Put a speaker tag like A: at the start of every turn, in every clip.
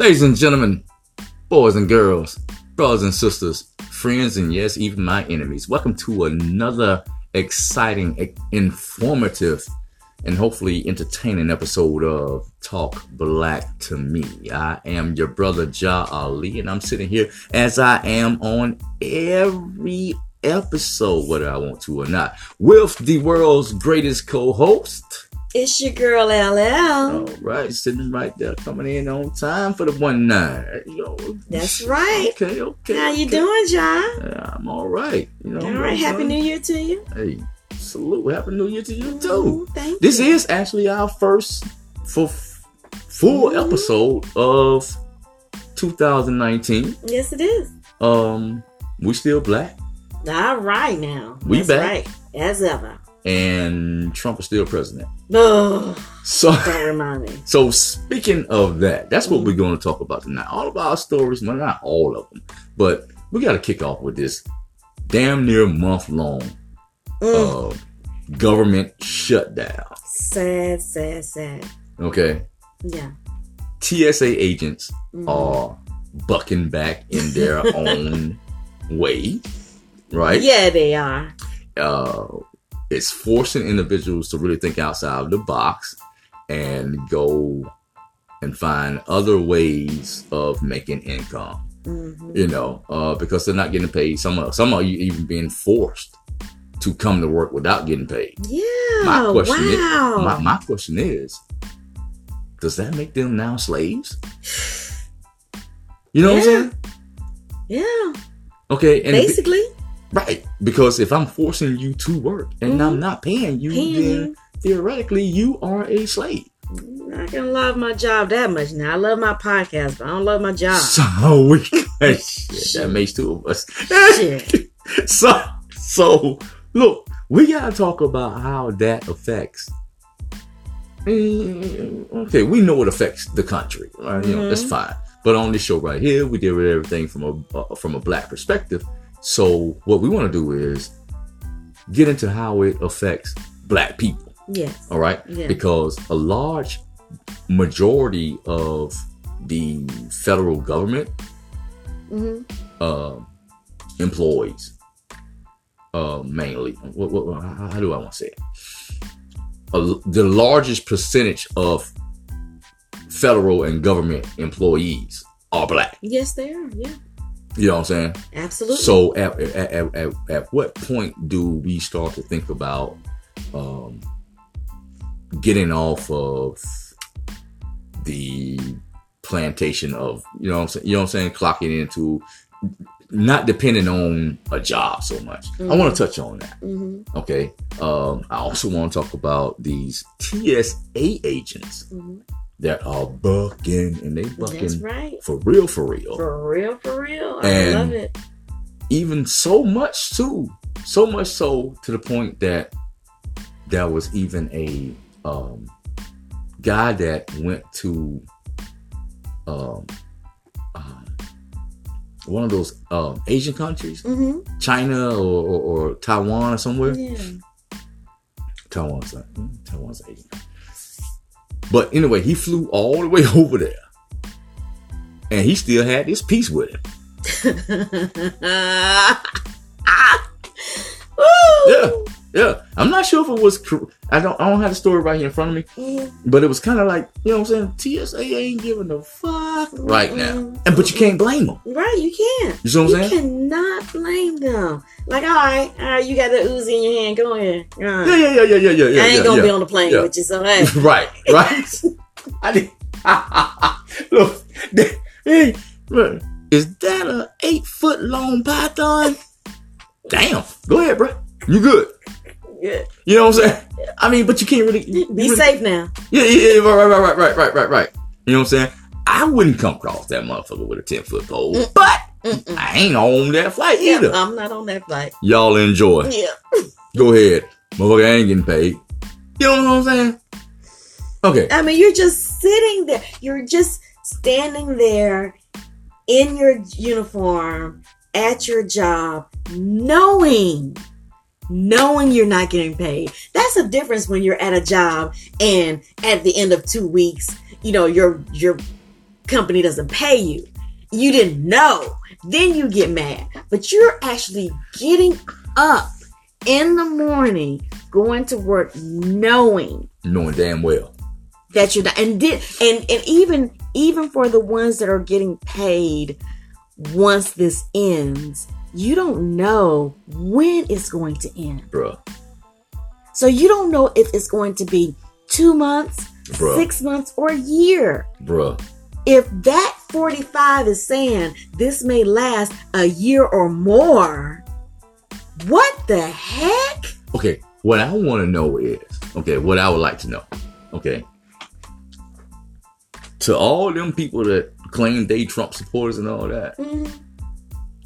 A: Ladies and gentlemen, boys and girls, brothers and sisters, friends, and yes, even my enemies, welcome to another exciting, informative, and hopefully entertaining episode of Talk Black to Me. I am your brother Ja Ali, and I'm sitting here as I am on every episode, whether I want to or not, with the world's greatest co-host.
B: It's your girl LL.
A: All right, sitting right there, coming in on time for the one nine. Yo,
B: That's right.
A: Okay, okay.
B: How you doing, John?
A: Yeah, I'm all right. You know,
B: All right. Happy New Year to you.
A: Hey, salute. Happy New Year to you too.
B: Ooh, thank
A: This
B: you.
A: is actually our first full full
B: Mhm.
A: episode of 2019.
B: Yes, it is.
A: Um, we still black,
B: All right now.
A: We
B: That's
A: back.
B: right. As ever.
A: And Trump is still president.
B: No,
A: So.
B: don't remind me.
A: So speaking of that, that's what we're going to talk about tonight. All of our stories, well, not all of them, but we got to kick off with this damn near month long
B: Mm.
A: uh, government shutdown.
B: Sad, sad, sad.
A: Okay,
B: Yeah.
A: TSA agents
B: Mhm.
A: are bucking back in their own way, right?
B: Yeah, they are.
A: uh, it's forcing individuals to really think outside of the box and go and find other ways of making income.
B: Mhm.
A: You know, uh, because they're not getting paid. Some are, some are even being forced to come to work without getting paid.
B: Yeah.
A: My question is-
B: wow.
A: My, my question is, does that make them now slaves? You know what I'm
B: Yeah.
A: saying?
B: yeah.
A: Okay, and
B: Basically,
A: Right. Because if I'm forcing you to work and I'm not paying you,
B: paying
A: then
B: you.
A: theoretically you are a slave.
B: I'm not love my job that much now. I love my podcast, but I don't love my job.
A: So we shit, that makes two of us.
B: Shit.
A: so so look, we gotta talk about how that affects Mm, okay, we know it affects the country, right? You know, that's
B: Mhm.
A: fine. But on this show right here, we deal with everything from a uh, from a black perspective. So what we want to do is get into how it affects black people.
B: Yes.
A: All right,
B: Yeah.
A: because a large majority of the federal government
B: hmm
A: uh, employees, uh, mainly. What, what, how, how do I want to say it? A, the largest percentage of federal and government employees are black.
B: Yes, they are. Yeah.
A: You know what I'm saying?
B: Absolutely.
A: So at, at, at, at, at what point do we start to think about um, getting off of the plantation of you know what I'm saying you know what I'm saying clocking into not depending on a job so much. I want to touch on that.
B: hmm
A: Okay. Um, I also want to talk about these TSA agents
B: hmm
A: that are bucking and they
B: That's
A: bucking
B: right.
A: for real, for real.
B: For real, for real. I
A: And-
B: love it.
A: even so much too so much so to the point that there was even a um guy that went to um, um one of those um asian countries
B: hmm
A: china or, or, or taiwan or somewhere
B: Yeah.
A: taiwan's not mm, taiwan's asian but anyway he flew all the way over there. And he still had this piece with him.
B: Ah.
A: Yeah. Yeah, I'm not sure if it was. I don't. I don't have the story right here in front of me,
B: Mm,
A: but it was kind of like you know what I'm saying. TSA ain't giving a fuck right now,
B: mm,
A: and but you can't blame them.
B: Right, you can't.
A: You see what I'm saying?
B: You cannot blame them. Like, all right, all right, you got the Uzi in your hand. Go ahead. Right.
A: Yeah, yeah, yeah, yeah, yeah, yeah. yeah
B: I ain't
A: yeah,
B: gonna
A: yeah.
B: be on the plane
A: yeah.
B: with you, so hey.
A: right, right. I did. Look, that- hey, look, is that a eight foot long python? Damn. Go ahead, bro. You good?
B: Yeah.
A: You know what I'm saying? I mean, but you can't really you
B: Be
A: really-
B: safe now.
A: Yeah, yeah, yeah, right, right, right, right, right, right, right. You know what I'm saying? I wouldn't come across that motherfucker with a 10 foot pole,
B: Mm.
A: but
B: Mm-mm.
A: I ain't on that flight
B: Yeah,
A: either.
B: I'm not on that flight.
A: Y'all enjoy.
B: Yeah.
A: Go ahead. Motherfucker I ain't getting paid. You know what I'm saying? Okay.
B: I mean, you're just sitting there. You're just standing there in your uniform at your job, knowing, knowing you're not getting paid. That's a difference when you're at a job and at the end of two weeks, you know, your your company doesn't pay you. You didn't know. Then you get mad. But you're actually getting up in the morning, going to work knowing
A: Knowing damn well.
B: that you're not and did and and even even for the ones that are getting paid once this ends, you don't know when it's going to end.
A: Bruh.
B: So you don't know if it's going to be two months,
A: Bruh.
B: six months, or a year.
A: Bruh.
B: If that 45 is saying this may last a year or more, what the heck?
A: Okay, what I want to know is, okay, what I would like to know, okay, to all them people that claim they Trump supporters and all that,
B: Mhm.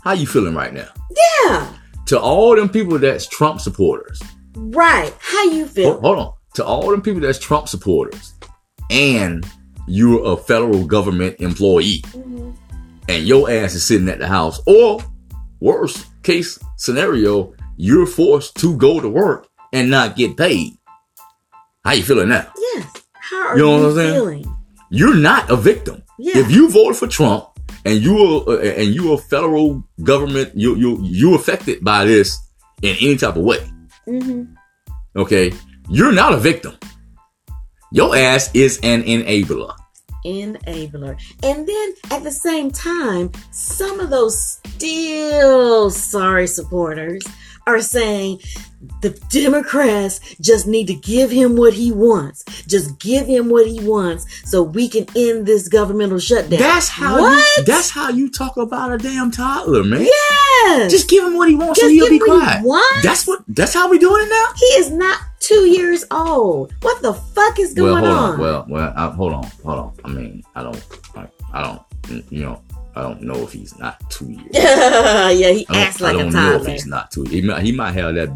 A: How you feeling right now?
B: Yeah,
A: To all them people that's Trump supporters,
B: right. How you feel?
A: hold on, to all them people that's Trump supporters, and you're a federal government employee,
B: Mhm.
A: and your ass is sitting at the house, or worst case scenario, you're forced to go to work and not get paid. How you feeling now?
B: Yes. How are
A: You
B: you,
A: know what I'm saying?
B: feeling?
A: You're not a victim.
B: Yeah.
A: If you voted for Trump and you are and you are federal government, you you you affected by this in any type of way.
B: hmm
A: Okay, you're not a victim. Your ass is an enabler.
B: enabler. And then at the same time, some of those still sorry supporters are saying the Democrats just need to give him what he wants. Just give him what he wants so we can end this governmental shutdown.
A: That's how
B: what?
A: you, that's how you talk about a damn toddler, man.
B: yes.
A: Just give him what he wants
B: Just
A: so he'll be
B: what
A: quiet.
B: wants.
A: That's what that's how we doing it now?
B: he is not two years old. What the fuck is
A: well,
B: going
A: hold
B: on?
A: on. Well, well, I, hold on, hold on. I mean, I don't, I, I don't, you know, I don't know if he's not two years.
B: yeah, he
A: I
B: acts like
A: I
B: a
A: don't know if he's not two. He might, he might have that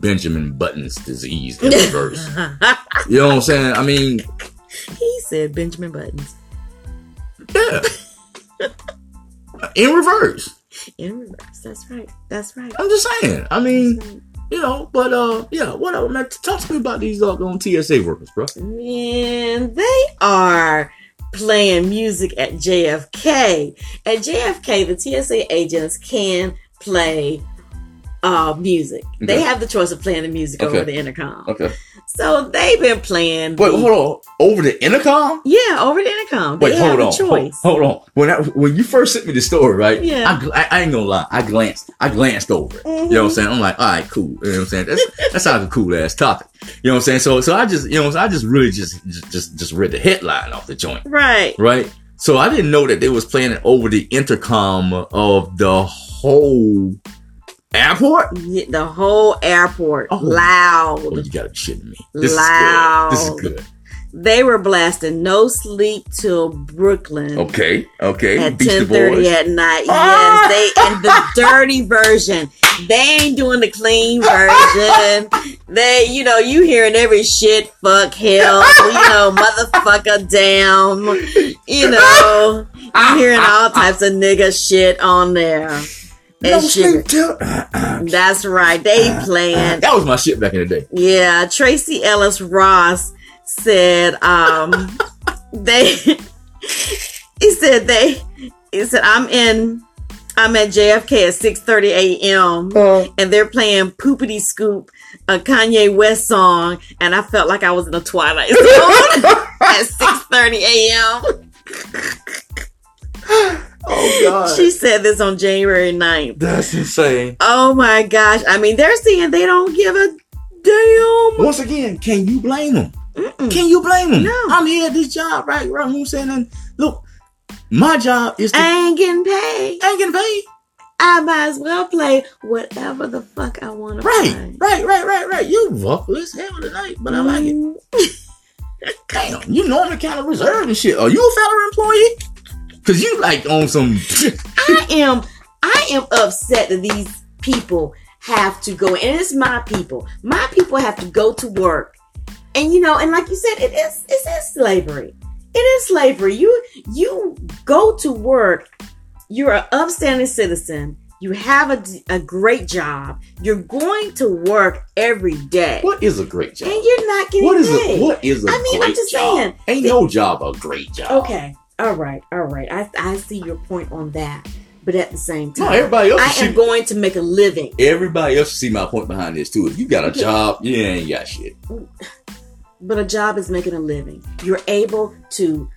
A: Benjamin Buttons disease in reverse. you know what I'm saying? I mean,
B: he said Benjamin Buttons.
A: yeah, in reverse.
B: In reverse. That's right. That's right.
A: I'm just saying. I mean,
B: right.
A: you know, but uh, yeah, whatever. Man, talk to me about these doggone TSA workers, bro.
B: Man, they are playing music at JFK. At JFK, the TSA agents can play uh, music. They have the choice of playing the music
A: Okay.
B: over the intercom.
A: Okay.
B: So they've been playing.
A: Wait,
B: the-
A: hold on. Over the intercom?
B: Yeah, over the intercom. They
A: Wait,
B: have
A: hold on.
B: choice.
A: Hold, hold on. When I, when you first sent me the story, right?
B: Yeah.
A: I, I, I ain't gonna lie. I glanced. I glanced over it. You know what I'm saying? I'm like, all right, cool. You know what I'm saying? That's that sounds like a cool ass topic. You know what I'm saying? So so I just you know so I just really just just just, just read the headline off the joint,
B: Right.
A: right? So I didn't know that they was playing it over the intercom of the whole airport.
B: Yeah, The whole airport.
A: Oh.
B: Loud.
A: Oh, you gotta be shitting me. This
B: Loud.
A: is good. This is good.
B: They were blasting No Sleep Till Brooklyn.
A: Okay, okay.
B: at ten thirty at night.
A: Ah!
B: Yes, they and the dirty version. They ain't doing the clean version. They, you know, you hearing every shit, fuck, hell, you know, motherfucker, damn, you know, ah, you hearing ah, all ah. types of nigga shit on there.
A: Sleep till.
B: That's right. They ah, ah. playing.
A: That was my shit back in the day.
B: Yeah, Tracee Ellis Ross said um they he said they he said I'm in I'm at JFK at 6:30 a.m. Uh. and they're playing Poopity Scoop, a Kanye West song, and I felt like I was in the Twilight Zone at 6:30 a.m.
A: Oh God,
B: She said this on January 9th.
A: that's insane.
B: Oh my gosh. I mean, they're saying they don't give a damn.
A: Once again, can you blame them?
B: Mm-mm.
A: Can you blame them?
B: No.
A: I'm here at this job, right? Right. You know what I'm saying? And look, my job is to.
B: I ain't getting paid.
A: I ain't getting paid.
B: I might as well play whatever the fuck I want to
A: Right,
B: play.
A: right, right, right, right. You vocalist hell tonight, but I like it.
B: Mm,
A: Damn, you normally kind of reserved and shit. Are you a federal employee? Cause you like on some.
B: I am I am upset that these people have to go and it's my people. My people have to go to work. And you know, and like you said, it is it is slavery. It is slavery. You you go to work, you're an upstanding citizen, you have a, a great job, you're going to work every day.
A: what is a great job?
B: And you're not getting paid.
A: What is
B: paid.
A: a what is a
B: I mean, I'm just
A: job?
B: saying,
A: Ain't no job a great job.
B: Okay, all right, all right. I I see your point on that, but at the same
A: No,
B: time,
A: everybody else.
B: I
A: should
B: am going to make a living.
A: Everybody else should see my point behind this too. If you got a job, you ain't got shit.
B: but a job is making a living. You're able to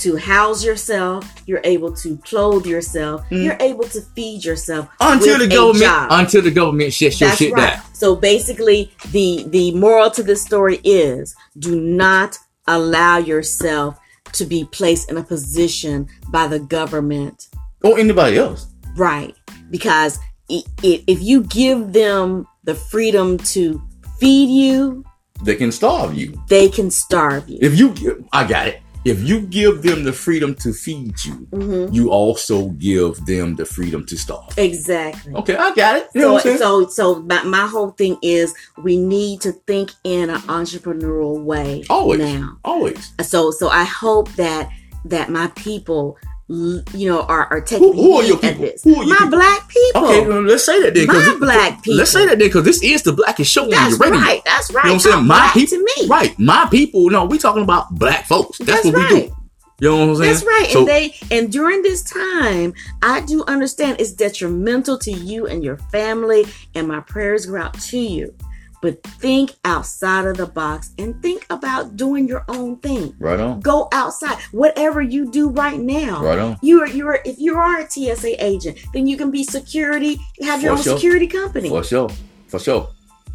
B: to house yourself. You're able to clothe yourself.
A: Mm.
B: You're able to feed yourself
A: Until the government, until the government shuts your shit
B: right.
A: down.
B: So basically, the the moral to this story is: do not allow yourself to be placed in a position by the government,
A: Or anybody else.
B: right? Because if you give them the freedom to feed you,
A: They can starve you.
B: they can starve you.
A: If you, I got it. If you give them the freedom to feed you,
B: Mhm.
A: you also give them the freedom to starve.
B: Exactly.
A: Okay, I got it. You know
B: So,
A: what I'm saying?
B: so, so my, my whole thing is we need to think in an entrepreneurial way
A: Always.
B: now.
A: Always.
B: So, so I hope that that my people, you know, are, are taking
A: Who- who are your people?
B: this.
A: Who are your
B: my
A: people?
B: black people.
A: Okay, well, let's say that then.
B: My black people.
A: Let's say that then, because this is the blackest show on
B: That's
A: your radio.
B: right. That's right.
A: You know what I'm saying? My people,
B: to me.
A: right? My people. No, we talking about black folks. That's,
B: That's
A: what we
B: right.
A: do. You know what I'm saying?
B: That's right.
A: So,
B: and they and during this time, I do understand it's detrimental to you and your family, and my prayers go out to you. But think outside of the box and think about doing your own thing.
A: right on.
B: Go outside. Whatever you do right now.
A: Right on.
B: You are you are if you are a TSA agent, then you can be security, have your
A: For
B: own
A: sure.
B: security company.
A: For sure. For sure.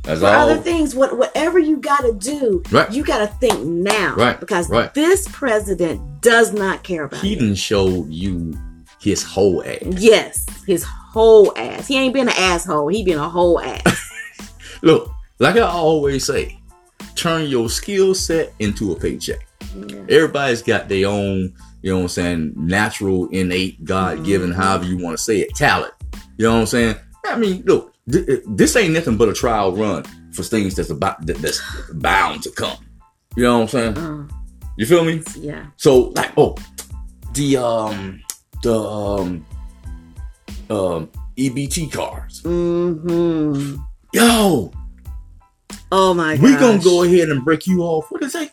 A: That's
B: For
A: all.
B: other things, what whatever you gotta do,
A: Right.
B: you gotta think now.
A: Right,
B: Because
A: right.
B: this president does not care about
A: He didn't show you his whole ass.
B: Yes, his whole ass. He ain't been an asshole. He been a whole ass.
A: Look, like I always say, turn your skill set into a paycheck. Everybody's got their own, you know what I'm saying, natural, innate, God given,
B: Mm-hmm.
A: however you want to say it, talent. You know what I'm saying? I mean, look, th- this ain't nothing but a trial run for things that's about that, that's bound to come. You know what I'm saying?
B: Uh,
A: You feel me?
B: yeah.
A: So like, oh, the um, the um, um, EBT cards.
B: hmm
A: Yo,
B: Oh my god.
A: we gonna go ahead and break you off. What is it?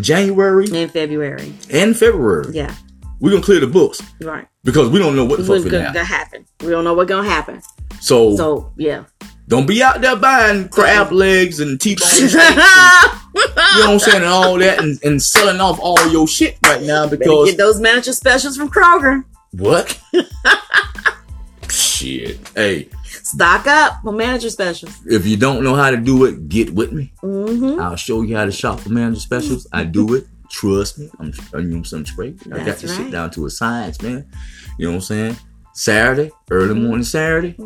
A: January
B: in February.
A: and February.
B: Yeah.
A: We're gonna clear the books
B: Right.
A: because we don't know what the
B: What's
A: fuck
B: gonna,
A: gonna happen.
B: We don't know what's gonna happen.
A: So,
B: So yeah.
A: don't be out there buying crab legs and T-bone steaks and, you know what I'm saying, and all that, and, and selling off all your shit right now
B: Better
A: because
B: get those manager specials from Kroger.
A: what? shit. Hey,
B: Stock up for manager specials.
A: if you don't know how to do it, get with me.
B: Mm-hmm.
A: I'll show you how to shop for manager specials. I do it. Trust me. I'm onion some spray. I got this shit down to a science, man. You know what I'm saying? Saturday, early
B: Mm-hmm.
A: morning Saturday,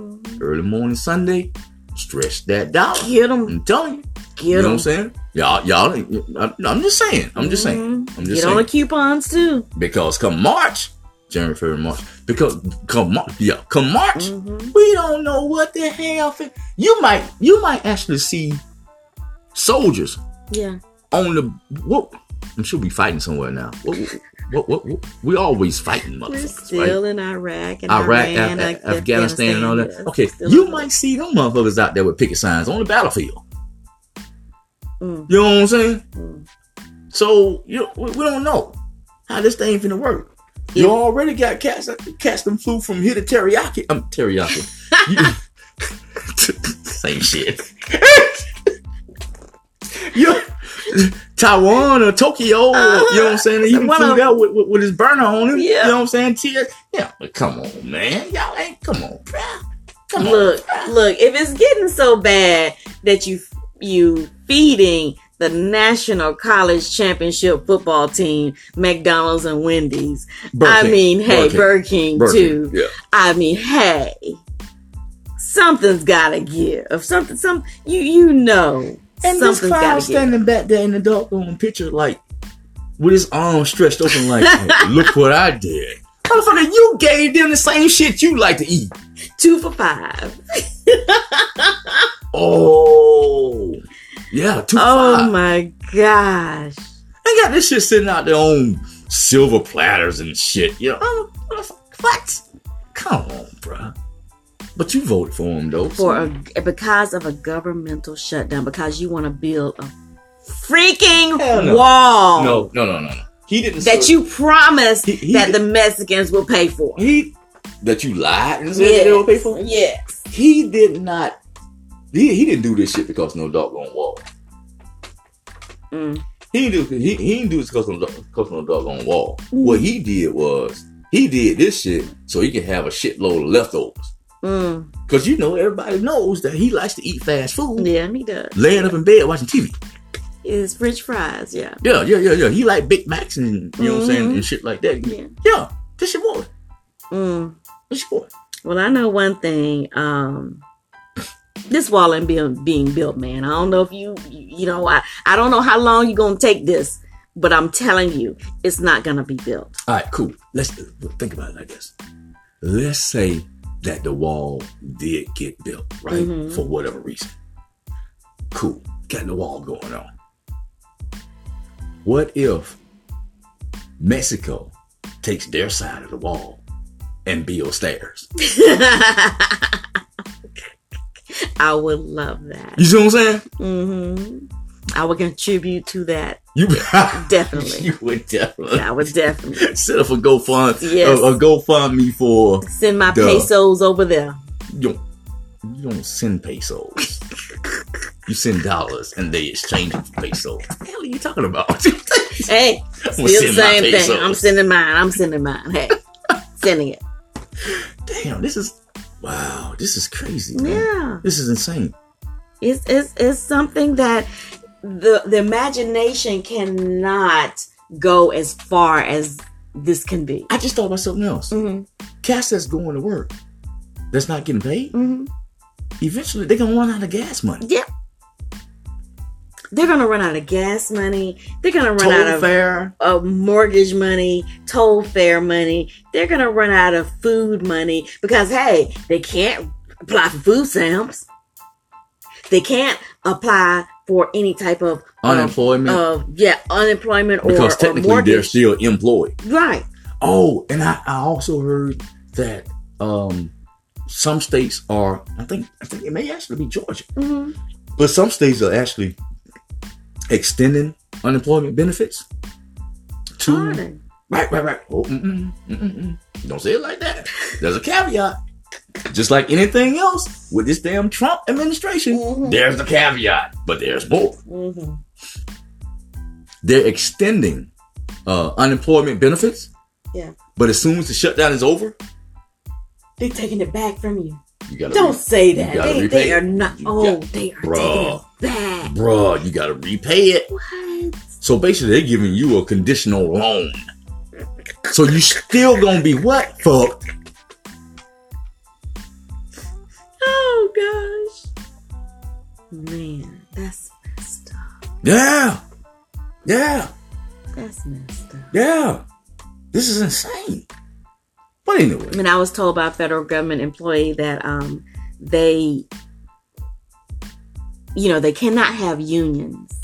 A: early morning Sunday. Stretch that dollar.
B: Get them.
A: I'm telling you.
B: Get them.
A: You know what. I'm saying? Y'all, y'all. I'm, I'm just saying. I'm just saying. I'm just
B: Mm-hmm. Get
A: saying.
B: on the coupons too.
A: because come March, January, February, March. Because come March, yeah, come March,
B: Mhm.
A: we don't know what the hell. You might, you might actually see soldiers
B: Yeah.
A: on the what I'm sure we fighting somewhere now. What, what, what, what- we always fighting motherfuckers.
B: We're still
A: right?
B: in Iraq and
A: Iraq,
B: Iran,
A: Af-
B: Af-
A: Afghanistan, and all that. Okay, you might see them motherfuckers out there with picket signs on the battlefield.
B: Mm.
A: You know what I'm saying?
B: Mm.
A: So you we, we don't know how this thing finna work. You already got cats cats them flew from here to teriyaki. I'm teriyaki. Same shit. you Taiwan or Tokyo, or, you know what I'm uh-huh. saying? He even
B: One
A: flew out with, with, with his burner on him.
B: Yeah.
A: You know what I'm saying? Tears. Yeah, but come on, man. Y'all ain't come on, bruh. Come
B: Look,
A: on.
B: look. If it's getting so bad that you you feeding the national college championship football team McDonald's and Wendy's,
A: Burger
B: I
A: King.
B: mean, hey,
A: Burger King.
B: Burger King,
A: Burger
B: too.
A: Yeah.
B: I mean, hey, something's gotta give. If something, some you you know,
A: And this
B: something's
A: clown
B: gotta give.
A: standing back there in the doggone picture, like with his arms stretched open, like, "Hey, look what I did. Motherfucker, you gave them the same shit you like to eat.
B: Two for five.
A: Oh, yeah, two
B: Oh
A: five.
B: my gosh.
A: They got this shit sitting out there on silver platters and shit. You know, Oh, what? Come on, bruh. But you voted for him though.
B: For a because of a governmental shutdown, because you want to build a freaking
A: no.
B: wall.
A: no, no, no, no, no. he didn't
B: that you promised
A: He- he
B: that
A: did-
B: the Mexicans will pay for.
A: he that you lied and said that they will pay for.
B: Yes.
A: He did not. He, he didn't do this shit because no doggone wall.
B: Mm.
A: He didn't do he, he didn't do this because no, because no doggone wall.
B: Mm.
A: What he did was he did this shit so he can have a shitload of leftovers.
B: Mm.
A: Cause you know everybody knows that he likes to eat fast food,
B: Yeah, he does.
A: laying up in bed watching TV.
B: It's French fries. Yeah.
A: Yeah, yeah, yeah, yeah. He like Big Macs and you know what I'm saying
B: Mhm.
A: and shit like that.
B: Yeah.
A: Yeah, this your boy.
B: Mm.
A: This your boy.
B: Well, I know one thing. Um, this wall ain't being being built, man. I don't know if you, you know, I I don't know how long you're gonna take this, but I'm telling you, it's not gonna be built.
A: All right, cool. Let's think about it like this. Let's say that the wall did get built, right?
B: Mhm.
A: For whatever reason. Cool. Got the wall going on. What if Mexico takes their side of the wall and builds theirs?
B: I would love that.
A: You see what I'm saying?
B: Mm-hmm. I would contribute to that.
A: You
B: Definitely.
A: you would definitely
B: I would definitely
A: set up a GoFund,
B: Yes.
A: a, a GoFundMe for
B: send my
A: Duh.
B: pesos over there.
A: you don't, you don't send pesos. you send dollars and they exchange them for pesos. What the hell are you talking about?
B: Hey, still the same thing. I'm sending mine. I'm sending mine. Hey, sending it.
A: Damn, this is wow, this is crazy. man.
B: Yeah.
A: This is insane.
B: It's, it's, it's something that the the imagination cannot go as far as this can be.
A: I just thought about something else.
B: hmm
A: Cats that's going to work, that's not getting paid,
B: hmm
A: eventually they're gonna run out of gas money.
B: Yep. They're gonna run out of gas money. They're gonna run
A: Toll
B: out of,
A: fare.
B: of mortgage money, toll fare money. They're gonna run out of food money because hey, they can't apply for food stamps. They can't apply for any type of um,
A: Unemployment.
B: yeah unemployment or,
A: because technically
B: mortgage.
A: they're still employed.
B: right.
A: Oh, and I, I also heard that um some states are I think I think it may actually be Georgia.
B: hmm
A: But some states are actually extending unemployment benefits to
B: Pardon.
A: right, right, right. Oh, mm-mm, mm-mm, mm. Don't say it like that. There's a caveat. Just like anything else with this damn Trump administration,
B: Mhm.
A: there's a caveat, but there's more.
B: hmm
A: They're extending uh, unemployment benefits.
B: Yeah.
A: But as soon as the shutdown is over,
B: They're taking it back from you.
A: you gotta
B: Don't say that. They, they are not.
A: You
B: Oh,
A: got-
B: they are
A: Bruh.
B: taking it back.
A: bruh, you gotta repay it.
B: What?
A: So basically, they're giving you a conditional loan. So you still gonna be what? Fuck.
B: Oh gosh. Man, that's messed up.
A: Yeah. Yeah.
B: That's messed up.
A: Yeah. This is insane. But anyway,
B: I mean, I was told by a federal government employee that um they, you know, they cannot have unions.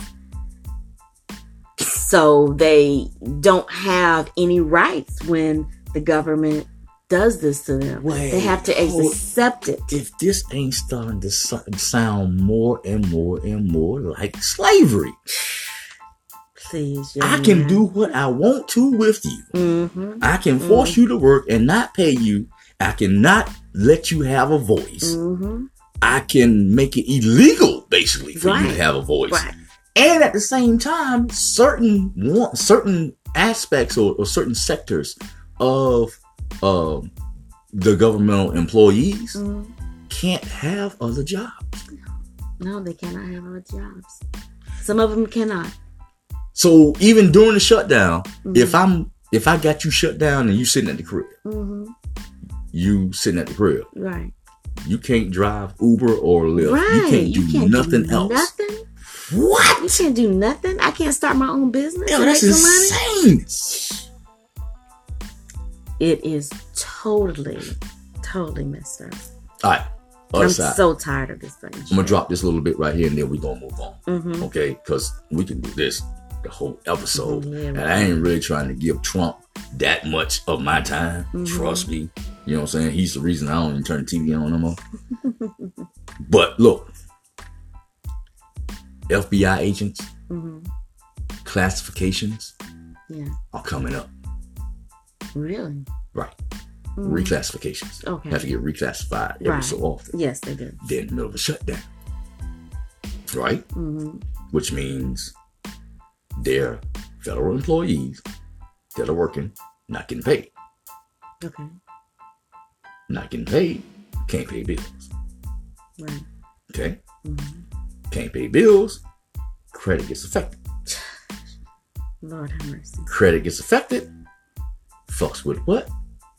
B: So they don't have any rights when the government does this to them.
A: Wait,
B: they have to
A: hold-
B: accept it.
A: if this ain't starting to sound more and more and more like slavery,
B: Please,
A: I can do what I want to with you.
B: Mm-hmm.
A: I can force you to work and not pay you. I cannot let you have a voice.
B: Mm-hmm.
A: I can make it illegal, basically, for you to have a voice.
B: Right.
A: And at the same time, certain one, certain aspects or, or certain sectors of um, the governmental employees
B: Mhm.
A: can't have other jobs.
B: No, they cannot have other jobs. Some of them cannot.
A: So even during the shutdown,
B: Mhm.
A: if I'm if I got you shut down and you sitting at the crib,
B: hmm
A: you sitting at the crib,
B: Right.
A: You can't drive Uber or Lyft.
B: Right.
A: You can't do nothing else.
B: Nothing.
A: What?
B: You can't do nothing. I can't start my own business.
A: Yo, that's insane.
B: It is totally, totally messed up.
A: All right, other
B: I'm
A: side.
B: so tired of this thing.
A: I'm gonna drop this little bit right here, and then we're gonna move on.
B: Mm-hmm.
A: Okay, because we can do this the whole episode, and. I ain't really trying to give Trump that much of my time.
B: Mhm.
A: Trust me, you know what I'm saying. He's the reason I don't even turn the TV on no more. but look, FBI agents,
B: hmm
A: classifications,
B: Yeah.
A: are coming up.
B: Really?
A: Right.
B: Mm.
A: Reclassifications
B: Okay.
A: have to get reclassified every
B: Right.
A: so often.
B: Yes, they do.
A: Then in the middle of a shutdown. Right?
B: hmm
A: Which means they're federal employees that are working, not getting paid.
B: Okay.
A: Not getting paid, can't pay bills.
B: Right.
A: Okay?
B: hmm
A: Can't pay bills, credit gets affected.
B: Lord have mercy.
A: Credit gets affected, fucks with what?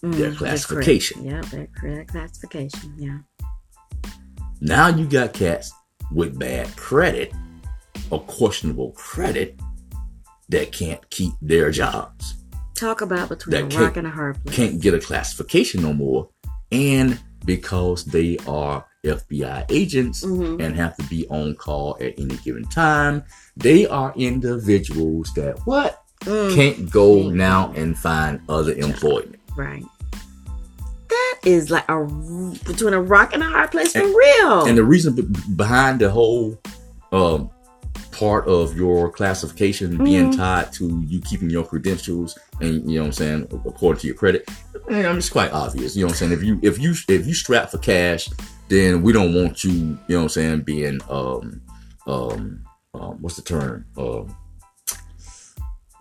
B: Mm,
A: Their
B: the
A: classification.
B: credit. Yeah, their credit classification. Yeah.
A: Now you got cats with bad credit or questionable credit that can't keep their jobs,
B: Talk about between a rock and a hard place.
A: can't get a classification no more, and because they are FBI agents
B: Mhm.
A: and have to be on call at any given time, they are individuals that what
B: Mm,
A: can't go
B: Mm.
A: now and find other employment.
B: right. That is like a between a rock and a hard place for
A: And-
B: real.
A: And the reason be- behind the whole um, part of your classification being
B: Mhm.
A: tied to you keeping your credentials and you know what I'm saying according to your credit, I mean, it's quite obvious. You know what I'm saying? If you if you if you strap for cash, then we don't want you. You know what I'm saying? Being um um, um what's the term um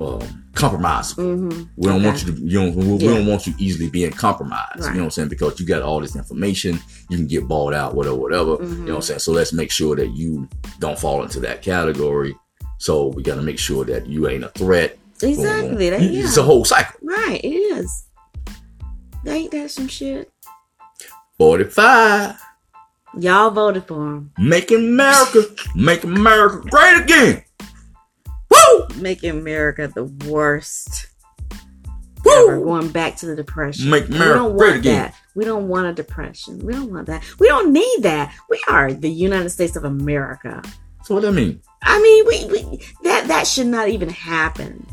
A: um compromised.
B: hmm
A: We don't want you to, you know, we, we don't want you easily being compromised.
B: Right.
A: You know what I'm saying? Because you got all this information, you can get balled out, whatever, whatever. You know what I'm saying? So let's make sure that you don't fall into that category. So we got to make sure that you ain't a threat.
B: Exactly. That, yeah.
A: It's a whole cycle.
B: Right, it is. Ain't that some shit?
A: 45.
B: Y'all voted for him.
A: Making America, make America great again. Woo!
B: Making America the worst ever. Going back to the depression.
A: Make America
B: we don't
A: great
B: want
A: again.
B: that. We don't want a depression. We don't want that. We don't need that. We are the United States of America.
A: So what that mean?
B: I mean, we, we that that should not even happen.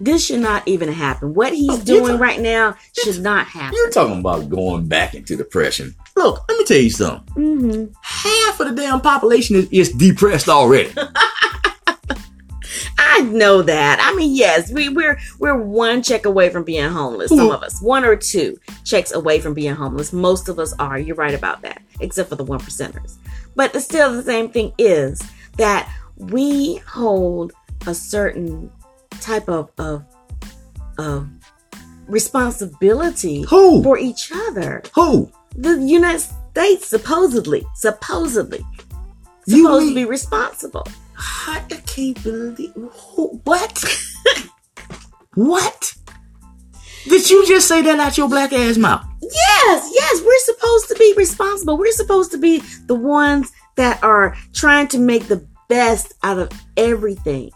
B: This should not even happen. What he's
A: Oh,
B: doing
A: talking-
B: right now should not happen.
A: You're talking about going back into depression. Look, let me tell you something.
B: hmm
A: Half of the damn population is, is depressed already.
B: I know that. I mean, yes, we, we're we're one check away from being homeless. Some of us, one or two checks away from being homeless. Most of us are. You're right about that, except for the one percenters. But still, the same thing is that we hold a certain type of of of responsibility
A: Who?
B: for each other.
A: Who?
B: The United States supposedly, supposedly,
A: You
B: supposed to be responsible.
A: I can't believe what? what? Did you just say that out your black ass mouth?
B: Yes, yes, we're supposed to be responsible. We're supposed to be the ones that are trying to make the best out of everything.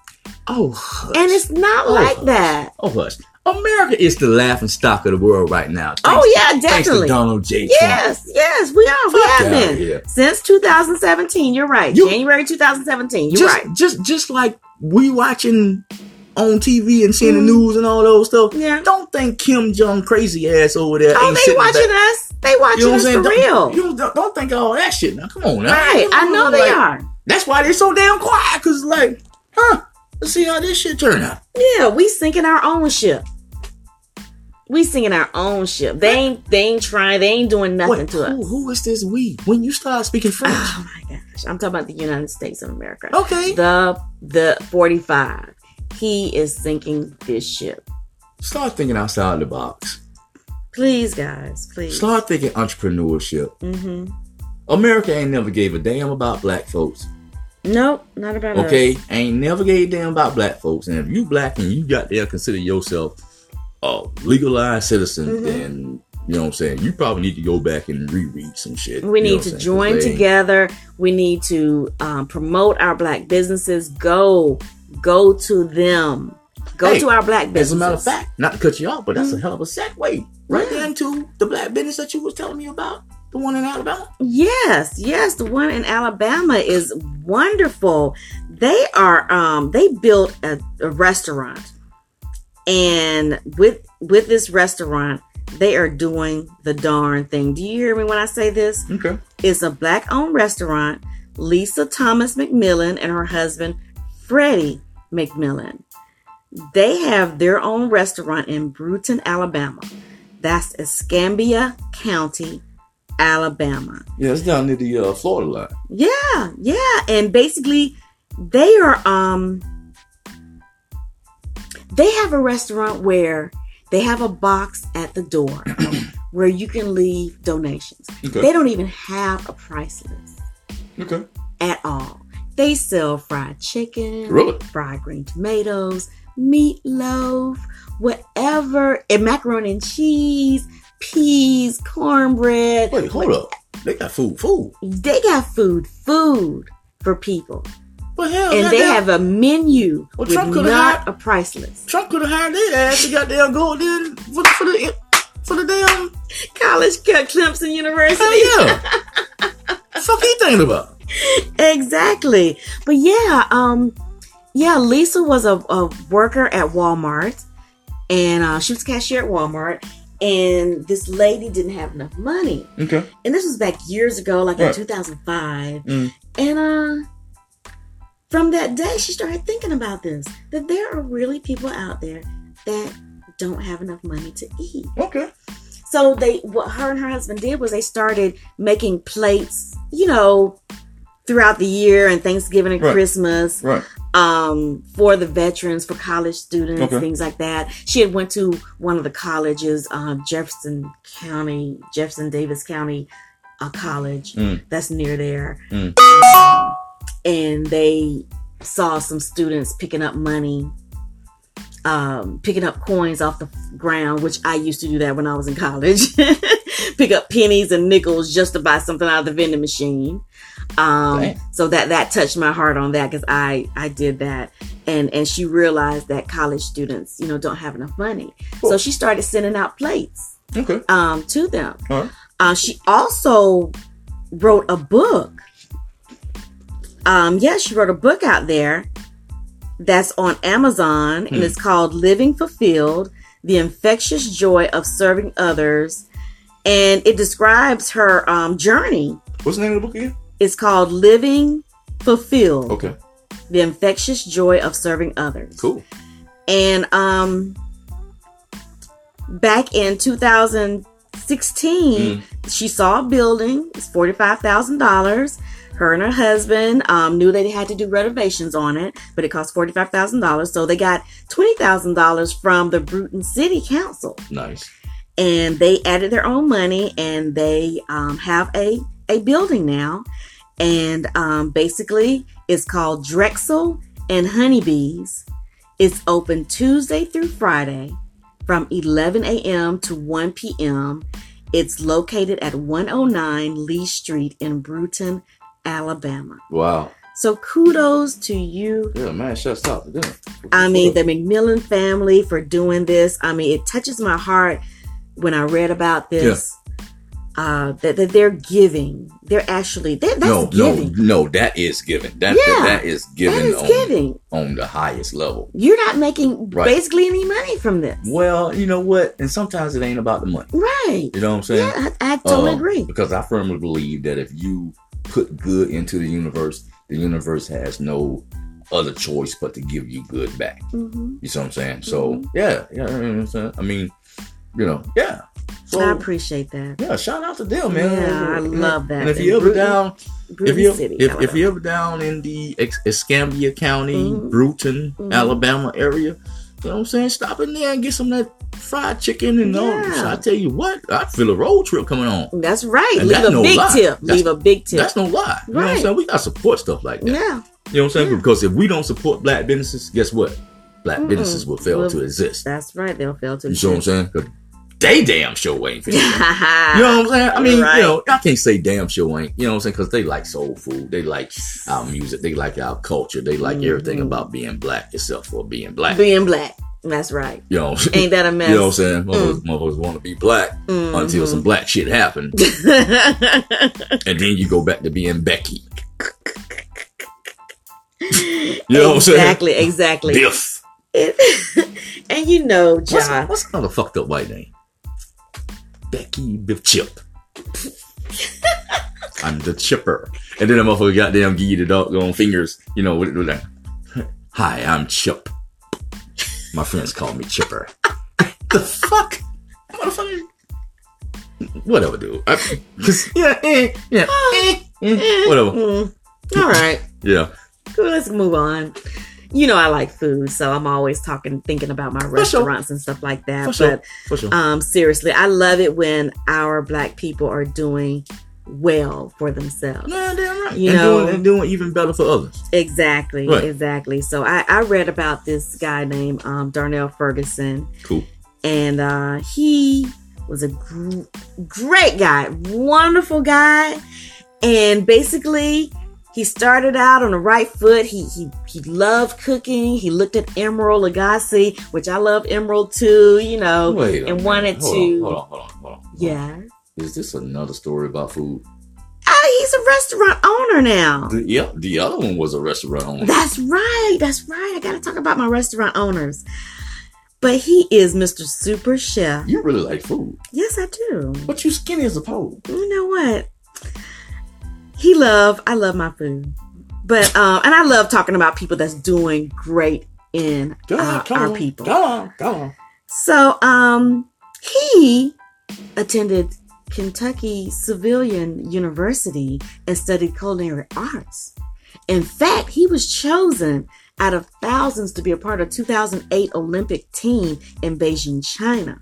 A: Oh, hush.
B: And it's not
A: Oh,
B: like
A: hush.
B: that.
A: oh hush. America is the laughing stock of the world right now.
B: Oh, yeah,
A: Thanks to
B: definitely.
A: Donald J. Trump.
B: Yes, yes, we are. We have been. Since 2017. You're right.
A: You-
B: January 2017. You're
A: just,
B: right.
A: just, just like we watching on TV and seeing
B: Mhm.
A: the news and all those stuff.
B: Yeah.
A: Don't think Kim Jong crazy ass over there.
B: Oh,
A: ain't
B: they watching
A: back.
B: us. They watching
A: You know
B: us for
A: Don't-
B: real.
A: You don't, don't think all that shit. Now, come on, now.
B: Right. I know they
A: Like,
B: are.
A: That's why they're so damn quiet. Cause like, huh? Let's see how this shit turn out.
B: Yeah, we sinking our own ship. We singing our own ship. They ain't they ain't trying, they ain't doing nothing
A: Wait,
B: to
A: who,
B: us.
A: who is this we? When you start speaking French,
B: Oh my gosh. I'm talking about the United States of America.
A: okay.
B: The the 45. He is sinking this ship.
A: Start thinking outside the box.
B: Please, guys, please.
A: Start thinking entrepreneurship.
B: Mm-hmm.
A: America ain't never gave a damn about black folks.
B: Nope, not about us.
A: Okay, ain't never gave a damn about black folks. And if you black and you got there consider yourself a legalized citizen,
B: Mhm.
A: then you know what I'm saying. You probably need to go back and reread some shit.
B: We need to
A: I'm saying? 'Cause
B: join
A: they
B: together. We need to um, promote our black businesses. Go, go to them. Go
A: Hey,
B: to our black businesses.
A: As a matter of fact, not to cut you off, but that's a hell of a segue right
B: Yeah.
A: into the black business that you was telling me about, the one in Alabama.
B: Yes, yes, the one in Alabama is wonderful. They are um they built a, a restaurant. And with with this restaurant, they are doing the darn thing. Do you hear me when I say this?
A: Okay.
B: It's a black owned restaurant. Lisa Thomas McMillan and her husband Freddie McMillan. They have their own restaurant in Brewton, Alabama. That's Escambia County, Alabama.
A: Yeah, it's down near the uh, Florida line.
B: Yeah, yeah, and basically they are um they have a restaurant where they have a box at the door where you can leave donations.
A: Okay.
B: They don't even have a price list
A: Okay.
B: at all. They sell fried chicken,
A: Really?
B: fried green tomatoes, meatloaf, whatever, and macaroni and cheese, peas, cornbread.
A: Wait, hold up. They got food, food.
B: They got food, food for people.
A: But hell,
B: and they have a menu
A: Well,
B: with
A: Trump
B: not
A: had-
B: a price list.
A: Trump could have hired their ass to goddamn go there for the for the for the damn.
B: College cut Clemson University.
A: Hell yeah. fuck he thinking about?
B: exactly. But yeah, um, yeah, Lisa was a, a worker at Walmart, and uh, she was cashier at Walmart. And this lady didn't have enough money,
A: Okay.
B: and this was back years ago, like in 2005.
A: Mm.
B: And uh, from that day, she started thinking about this: that there are really people out there that don't have enough money to eat.
A: Okay.
B: So they what her and her husband did was they started making plates, you know, throughout the year and Thanksgiving and
A: Right.
B: Christmas,
A: Right.
B: um, for the veterans, for college students,
A: Okay.
B: things like that. She had went to one of the colleges, um, Jefferson County, Jefferson Davis County uh, College,
A: Mm.
B: that's near there,
A: Mm.
B: Um, and they saw some students picking up money um, picking up coins off the ground, which I used to do that when I was in college. Pick up pennies and nickels just to buy something out of the vending machine. Um,
A: Dang.
B: so that that touched my heart on that because I I did that, and and she realized that college students you know don't have enough money, so she started sending out plates
A: Okay.
B: um, to them.
A: Right.
B: Uh, she also wrote a book. Um, yeah, she wrote a book out there that's on Amazon and
A: Hmm.
B: it's called Living Fulfilled The Infectious Joy of Serving Others. And it describes her um, journey.
A: What's the name of the book again?
B: It's called Living Fulfilled
A: Okay.
B: The Infectious Joy of Serving Others.
A: Cool.
B: And um back in 2016, she saw a building. It's $45,000. Her and her husband um, knew they had to do renovations on it, but it cost $45,000. So they got $20,000 from the Brewton City Council.
A: Nice.
B: And they added their own money and they um, have a, a building now. And um, basically, it's called Drexell and Honeybees. It's open Tuesday through Friday from 11 a.m. to 1 p.m. It's located at 109 Lee Street in Brewton, Alabama.
A: Wow.
B: So kudos to you.
A: Yeah, man. Shut up them.
B: I mean, the McMillan family for doing this. I mean, it touches my heart when I read about this. Uh, that, that they're giving. They're actually that's
A: no,
B: giving.
A: no, no. That is giving. That
B: Yeah,
A: that is giving
B: is
A: on,
B: giving.
A: on the highest level.
B: You're not making
A: Right.
B: basically any money from this,
A: Well, you know what? And sometimes it ain't about the money.
B: right?
A: You know what I'm saying?
B: Yeah, I, I totally
A: Um,
B: agree.
A: Because I firmly believe that if you put good into the universe, the universe has no other choice but to give you good back.
B: hmm
A: You see what I'm saying? So
B: Mhm.
A: yeah, yeah. You know what I'm? I mean, you know, yeah. So
B: I appreciate that.
A: yeah, shout out to them, man.
B: Yeah, I love that.
A: And if you ever
B: Brewton-
A: down,
B: Brewton
A: if you
B: City,
A: if, if you ever down in the Escambia County,
B: Mhm.
A: Brewton,
B: Mhm.
A: Alabama area, you know what I'm saying? Stop in there and get some of that fried chicken and all.
B: Yeah.
A: I tell you what, I feel a road trip coming on.
B: That's right.
A: And
B: Leave
A: that's
B: a
A: no
B: big
A: lie.
B: tip.
A: That's-
B: Leave a big tip.
A: That's no lie. You know what I'm saying? We got to support stuff like that.
B: yeah.
A: You know what I'm saying?
B: Yeah.
A: Because if we don't support black businesses, guess what? Black
B: Mm-mm.
A: businesses will fail
B: Well,
A: to exist.
B: That's right. They'll fail to.
A: You see what I'm saying? They damn sure ain't.
B: you
A: You know what I'm saying? I mean,
B: Right.
A: you know, I can't say damn sure ain't. You know what I'm saying? Because they like soul food. They like our music. They like our culture. They like everything
B: Mhm.
A: about being black except for being black.
B: Being black. That's right.
A: you know,
B: Ain't that a mess?
A: you know what I'm saying? Motherfuckers, motherfuckers want to be black until
B: Mhm.
A: some black shit happen, and then you go back to being Becky. You know what I'm saying?
B: exactly, exactly.
A: Biff.
B: It- and you know,
A: What's,
B: John,
A: what's another fucked up white name? Becky Biff Chip. I'm the chipper. And then the motherfucker goddamn give you the doggone fingers, you know, with, with that. Hi, I'm Chip. My friends call me Chipper. the fuck, motherfucker. Whatever, dude. I, yeah, eh, yeah, eh, eh, whatever.
B: Mm. All right.
A: Yeah,
B: Cool, let's move on. You know I like food, so I'm always talking, thinking about my
A: sure.
B: restaurants and stuff like that.
A: for sure,
B: But
A: for sure.
B: um, seriously, I love it when our black people are doing well for themselves.
A: Nah, damn right.
B: You
A: and
B: know-
A: doing, and doing even better for others.
B: Exactly,
A: Right.
B: exactly. So I, I read about this guy named um, Darnell Ferguson,
A: Cool.
B: and uh, he was a gr- great guy, wonderful guy, and basically he started out on the right foot. He he he loved cooking. He looked at Emeril Lagasse, which I love Emeril too. You know,
A: Wait,
B: and
A: minute.
B: wanted
A: hold
B: to-
A: On, hold on, hold on, hold on.
B: yeah.
A: Is this another story about food?
B: Ah, he's a restaurant owner now.
A: The, yeah, the other one was a restaurant owner.
B: That's right. That's right. I got to talk about my restaurant owners. But he is Mr. Super Chef.
A: you really like food,
B: Yes, I do.
A: but you skinny as a pole.
B: You know what? He love. I love my food, but um, and I love talking about people that's doing great in
A: Go on,
B: our,
A: come
B: our
A: on,
B: people.
A: Go on, go on.
B: So um, he attended Kentucky Sullivan University and studied culinary arts. In fact, he was chosen out of thousands to be a part of 2008 Olympic team in Beijing, China.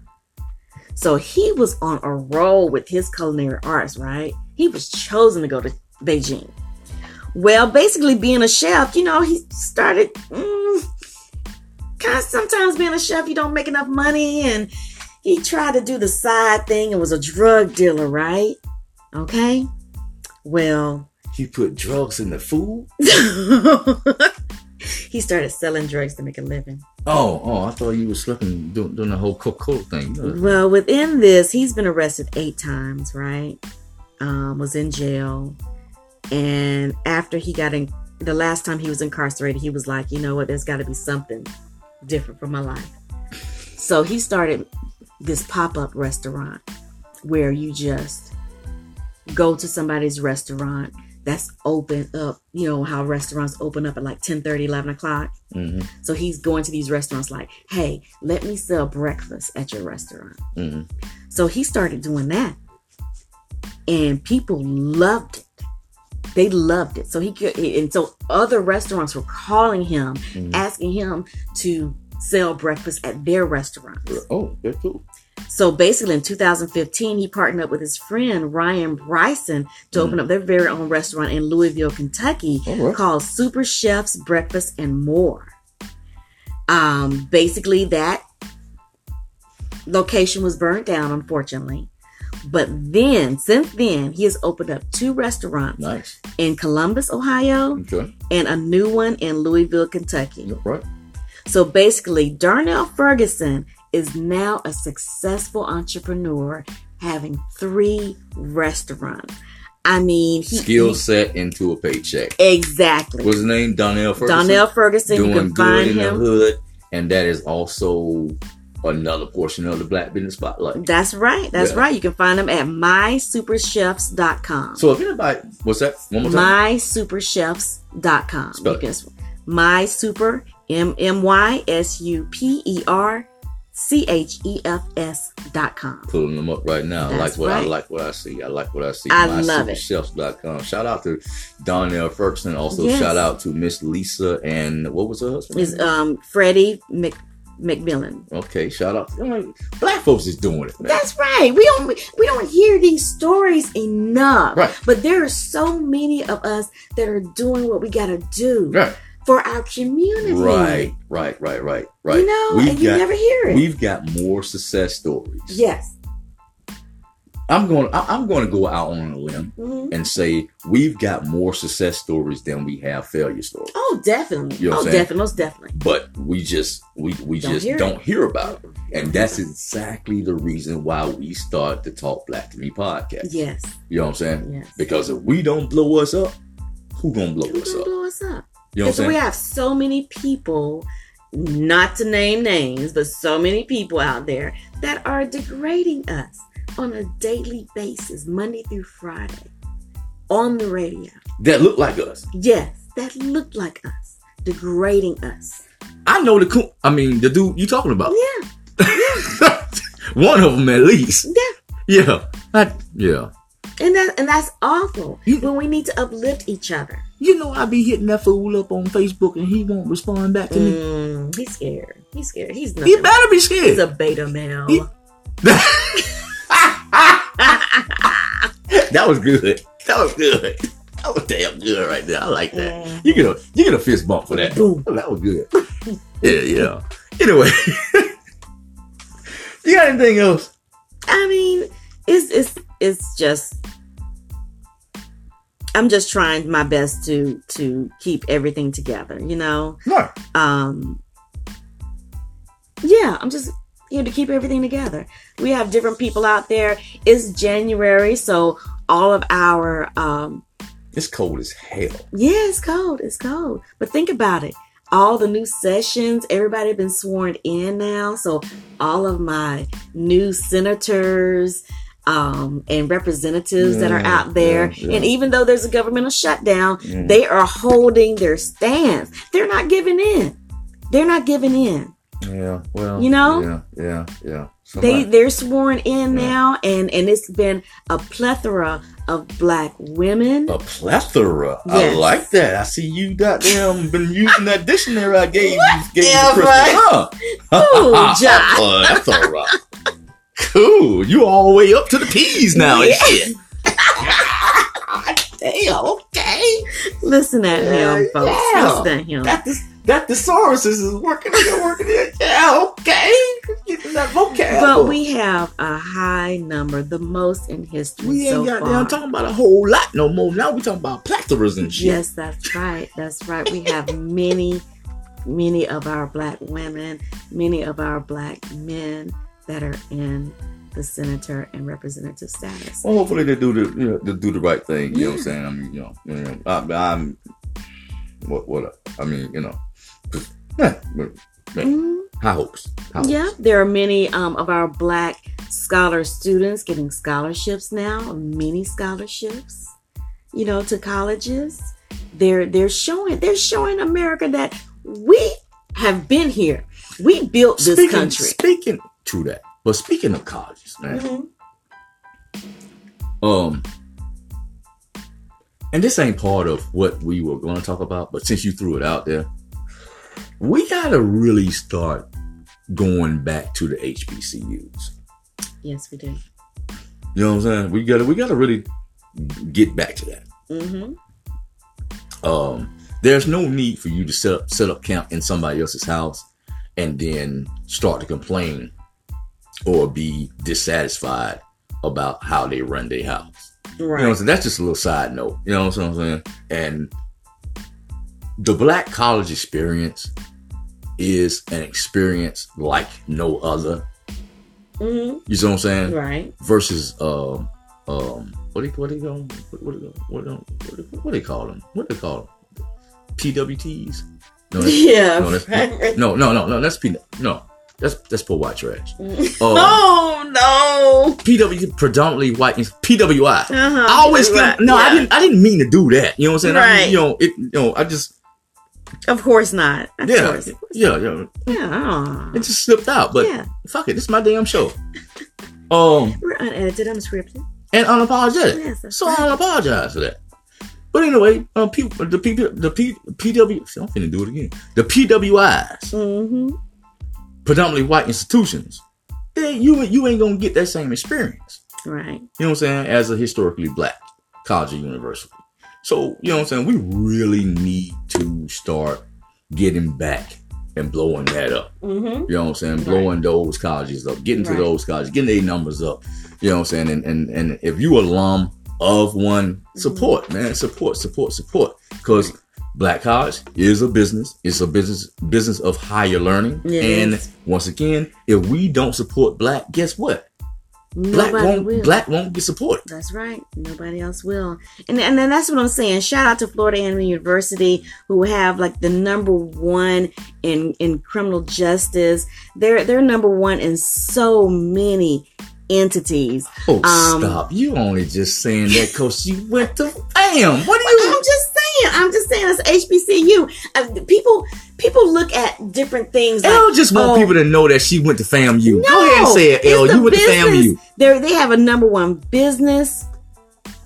B: So he was on a roll with his culinary arts, right? He was chosen to go to Beijing. Well, basically, being a chef, you know, he started mm, kind of sometimes being a chef, you don't make enough money, and he tried to do the side thing and was a drug dealer, right? Okay. Well,
A: he put drugs in the food?
B: he started selling drugs to make a living.
A: Oh, oh, I thought you were slipping doing, doing the whole Coca Cola thing.
B: Well, within this, he's been arrested eight times, right? Um, was in jail. And after he got in, the last time he was incarcerated, he was like, you know what, there's got to be something different for my life. So he started this pop up restaurant where you just go to somebody's restaurant that's open up, you know, how restaurants open up at like 10 30 11 o'clock.
A: hmm
B: So he's going to these restaurants like, hey, let me sell breakfast at your restaurant.
A: hmm
B: So he started doing that. And people loved it. They loved it. So he could, and so other restaurants were calling him,
A: Mhm.
B: asking him to sell breakfast at their restaurants.
A: Oh, that's cool.
B: So basically, in 2015, he partnered up with his friend Ryan Bryson to open up their very own restaurant in Louisville, Kentucky,
A: right.
B: called Super Chefs Breakfast and More. Um, basically, that location was burnt down, unfortunately. But then, since then, he has opened up two restaurants
A: Nice.
B: in Columbus, Ohio,
A: Okay.
B: and a new one in Louisville, Kentucky.
A: Yep, right.
B: So basically, Darnell Ferguson is now a successful entrepreneur having three restaurants. I mean, he,
A: Skill set into a paycheck.
B: exactly.
A: What's his name? Donnell Ferguson.
B: Donnell Ferguson,
A: doing
B: you can
A: good
B: find
A: in
B: him.
A: the hood, and that is also another portion of the Black Business Spotlight.
B: That's right. That's
A: Yeah.
B: right. You can find them at mysuperchefs.com.
A: So if anybody, what's that? One more time.
B: mysuperchefs.com.
A: Spell
B: You
A: it.
B: can my super M M Y S U P E R C H E F S dot com.
A: Pulling them up right now. I like
B: That's
A: what I like what I see. I like what I see.
B: I love it.
A: MySuperChefs.com. Shout out to Donnell Ferguson. Also
B: Yes.
A: shout out to Miss Lisa and what was her husband?
B: Is um Freddie Mc, McMillan.
A: okay, shout out. Black folks is doing it, man.
B: That's right. We don't we don't hear these stories enough.
A: Right.
B: But there are so many of us that are doing what we gotta do
A: right,
B: for our community.
A: right, right, right, right, right.
B: You know,
A: We've
B: and you never hear it.
A: We've got more success stories.
B: yes.
A: I'm going. I- I'm going to go out on a limb
B: Mhm.
A: and say we've got more success stories than we have failure stories.
B: Oh, definitely.
A: You know
B: oh, definitely. Most definitely.
A: But we just we we
B: Don't
A: just
B: hear
A: don't hear about it, and that's exactly the reason why we start the Talk Black to Me podcast.
B: Yes.
A: You know what I'm saying?
B: Yes.
A: Because if we don't blow us up, who gonna blow
B: Who's
A: us
B: gonna
A: up?
B: blow us up?
A: You know what I'm
B: we have so many people, not to name names, but so many people out there that are degrading us on a daily basis, Monday through Friday, on the radio.
A: That look like us.
B: Yes, that look like us, degrading us.
A: I know the coon. I mean, the dude you talking about.
B: Yeah,
A: One of them at least.
B: yeah.
A: Yeah. I, yeah.
B: And that and that's awful.
A: You-
B: when we need to uplift each other.
A: You know, I be hitting that fool up on Facebook and he won't respond back to me.
B: Mm, he's scared. He's scared. He's nothing.
A: He better be scared.
B: He's a beta male.
A: He- that was good. That was good. That was damn good right there. I like that.
B: Yeah.
A: You get a you get a fist bump for that. That was good. Yeah, yeah. Anyway, you got anything else?
B: I mean, it's it's it's just I'm just trying my best to to keep everything together, you know.
A: No.
B: Um Yeah, I'm just here to keep everything together. We have different people out there. It's January, so all of our um
A: It's cold as hell.
B: yeah, it's cold. It's cold. But think about it. All the new sessions, everybody been sworn in now. So all of my new senators um, and representatives that are out there,
A: yeah, yeah.
B: and even though there's a governmental shutdown,
A: Mm.
B: they are holding their stance. They're not giving in. They're not giving in.
A: Yeah, well,
B: You know?
A: yeah, yeah, yeah.
B: They
A: Somebody-
B: they're sworn in
A: Yeah.
B: now, and and it's been a plethora of black women.
A: a plethora. I like that. I see you goddamn been using that dictionary I gave you. Gave you. Christmas. Huh?
B: Ooh,
A: plethora. cool. You all the way up to the P's now and
B: Yeah.
A: shit. Damn. Okay.
B: Listen at him, folks.
A: Yeah.
B: Listen at him.
A: That thesaurus is working. They're working it. Yeah. Okay. That vocab.
B: But we have a high number, the most in history
A: we ain't
B: so
A: got down talking about a whole lot no more. Now we talking about plethoras and shit.
B: Yes, that's right. That's right. We have many, many of our black women, many of our black men that are in the senator and representative status.
A: Well, hopefully they do the you know they do the right thing. You know what I'm saying? I mean, you know, you know I, I'm what what I mean, you know, yeah,
B: Mhm.
A: high hopes. High hopes.
B: Yeah, there are many um, of our black scholar students getting scholarships now, many scholarships, you know, to colleges. They're they're showing they're showing America that we have been here. We built this
A: speaking,
B: country.
A: Speaking true that, but speaking of colleges, man,
B: Mhm.
A: um, and this ain't part of what we were going to talk about, but since you threw it out there, we got to really start going back to the HBCUs.
B: Yes, we do.
A: You know what I'm saying? We got to we got to really get back to that.
B: hmm
A: um, there's no need for you to set up set up camp in somebody else's house and then start to complain or be dissatisfied about how they run their house. You know what I'm saying? That's just a little side note. You know what I'm saying? And the black college experience is an experience like no other.
B: hmm
A: You see what I'm saying?
B: Right.
A: Versus um um what do you what do you call them? What what do what what what do they call them? What do they call them? PWTs? No,
B: Yeah.
A: no, that's, no, no, no, no. That's P. No, that's that's poor white trash. Um,
B: oh no!
A: PW predominantly white. PWI.
B: Uh-huh.
A: I always
B: Right.
A: get, no. I didn't. I didn't mean to do that. You know what I'm saying? I
B: Right.
A: mean, you know it. You know I just
B: Of course not. Of
A: yeah
B: course.
A: yeah yeah.
B: Yeah.
A: It just slipped out. But
B: yeah.
A: fuck it. This is my damn show. Um
B: We're unedited, unscripted.
A: and unapologetic.
B: Yes,
A: So I
B: right.
A: don't apologize for that. But anyway, uh, P, the P, the P, PW, see, I'm finna do it again. The PWIs,
B: Mm-hmm.
A: predominantly white institutions, they, you you ain't gonna get that same experience.
B: Right.
A: You know what I'm saying? As a historically black college or university. So you know what I'm saying? We really need to start getting back and blowing that up.
B: Mm-hmm.
A: You know what I'm saying? Blowing those colleges up, getting to
B: Right.
A: those colleges, getting their numbers up. You know what I'm saying? And and, and if you alum of one,
B: Mm-hmm.
A: support, man. Support, support, support. Because Black College is a business. It's a business business of higher learning.
B: Yes.
A: And once again, if we don't support black, guess what? Black
B: Nobody
A: won't
B: will.
A: black won't get support.
B: That's right. Nobody else will. And and then that's what I'm saying. Shout out to Florida A&M University who have like the number one in in criminal justice. They're they're number one in so many entities.
A: Oh,
B: Um,
A: stop. You only just saying that because you went to bam. What are you
B: I'm just saying. I'm just saying. It's HBCU. Uh, people people look at different things. Like,
A: L just want
B: oh,
A: people to know that she went to FAMU.
B: No,
A: Go ahead and say it, L. You went
B: business.
A: to FAMU.
B: They they have a number one business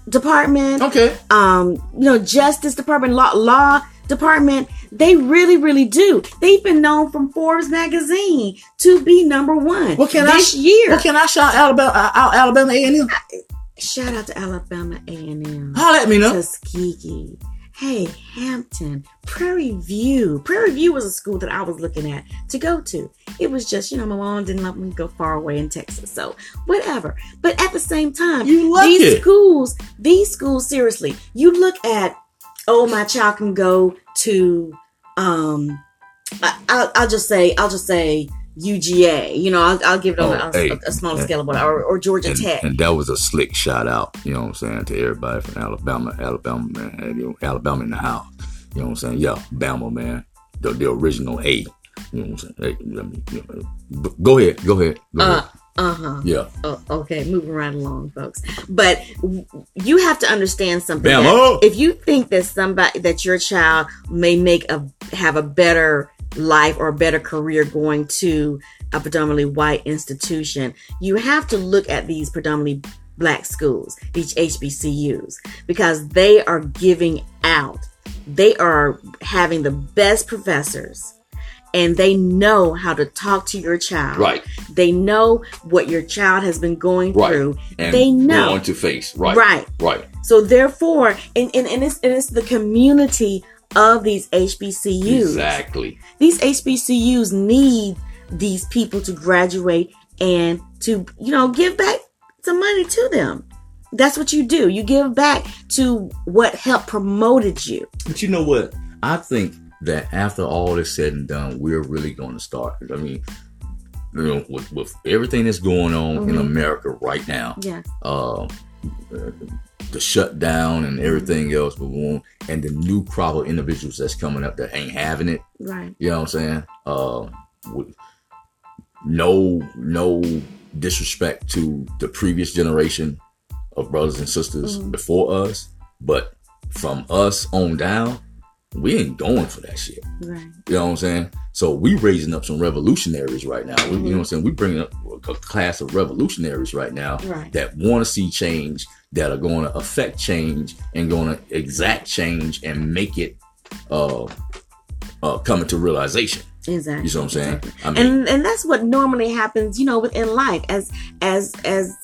B: department.
A: Okay.
B: um, you know, justice department, law, law department. They really, really do. They've been known from Forbes magazine to be number one
A: What can I
B: this
A: sh-
B: year.
A: Well, can I shout Alabama, uh, out Alabama A&M?
B: Shout out to Alabama A&M,
A: Holla at me now.
B: Tuskegee. Hey, Hampton, Prairie View. Prairie View was a school that I was looking at to go to. It was just, you know, my mom didn't let me go far away in Texas, so whatever. But at the same time,
A: You like
B: these
A: it.
B: schools, these schools, seriously, you look at, oh, my child can go to, um, I, I'll, I'll just say, I'll just say UGA. You know, I'll, I'll give it on
A: Oh,
B: a,
A: hey,
B: a, smaller scale, of what- or, or Georgia
A: And,
B: Tech.
A: and that was a slick shout out, you know what I'm saying, to everybody from Alabama, Alabama, man, and, you know, Alabama in the house. You know what I'm saying? Yeah, Bama, man, the, the original A. You know what I'm saying? Hey, let me, you know, go ahead, go ahead, go
B: Uh,
A: ahead.
B: uh huh.
A: Yeah,
B: Oh, okay, moving right along, folks. But w- you have to understand something.
A: Bama!
B: If you think that somebody that your child may make a have a better life or a better career going to a predominantly white institution, you have to look at these predominantly black schools, these HBCUs, because they are giving out. They are having the best professors. And they know how to talk to your child.
A: right,
B: They know what your child has been going
A: Right.
B: through.
A: and
B: they know.
A: going to face, right,
B: Right.
A: right.
B: So therefore, and, and, and, it's, and it's the community of these HBCUs.
A: Exactly.
B: These HBCUs need these people to graduate and to, you know, give back some money to them. That's what you do. You give back to what helped promoted you.
A: But you know what? I think that after all is said and done, we're really going to start. I mean, you know, with, with everything that's going on in
B: Mhm.
A: America right now,
B: Yeah.
A: uh, the shutdown and everything else, but and the new crop of individuals that's coming up that ain't having it.
B: Right.
A: You know what I'm saying? Uh, with no, no disrespect to the previous generation of brothers and sisters
B: Mhm.
A: before us, but from us on down, we ain't going for that shit.
B: Right.
A: You know what I'm saying? So we raising up some revolutionaries right now. We, you know what I'm saying? We bringing up a class of revolutionaries right now
B: Right.
A: that want to see change, that are going to affect change and going to exact change and make it uh, uh, come into realization.
B: Exactly.
A: You see what I'm saying?
B: Exactly.
A: I mean,
B: and and that's what normally happens you know within life as as as